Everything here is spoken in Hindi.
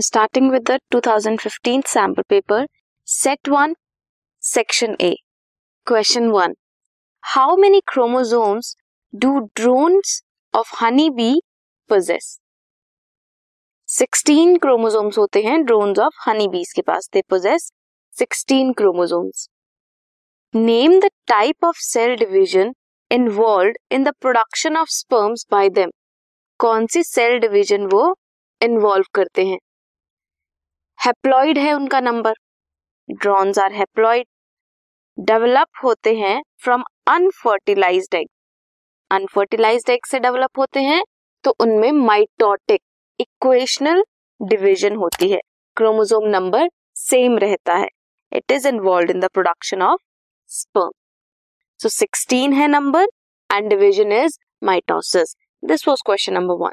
Starting with the 2015 sample paper set one section A question one how many chromosomes do drones of honey bee possess sixteen chromosomes होते हैं ड्रोन ऑफ़ हनी बीज के पास. They possess sixteen chromosomes name the type of cell division involve in the production of sperms by them कौन सी सेल डिविजन वो इन्वॉल्व करते हैं? हेप्लॉइड है उनका number drones are haploid develop होते हैं from unfertilised egg unfertilised egg से डेवलप होते हैं तो उनमें माइटोटिक इक्वेशनल डिवीज़न होती है. क्रोमोसोम नंबर सेम रहता है. It is involve in the production of sperm so 16 है number and division is mitosis this was question number one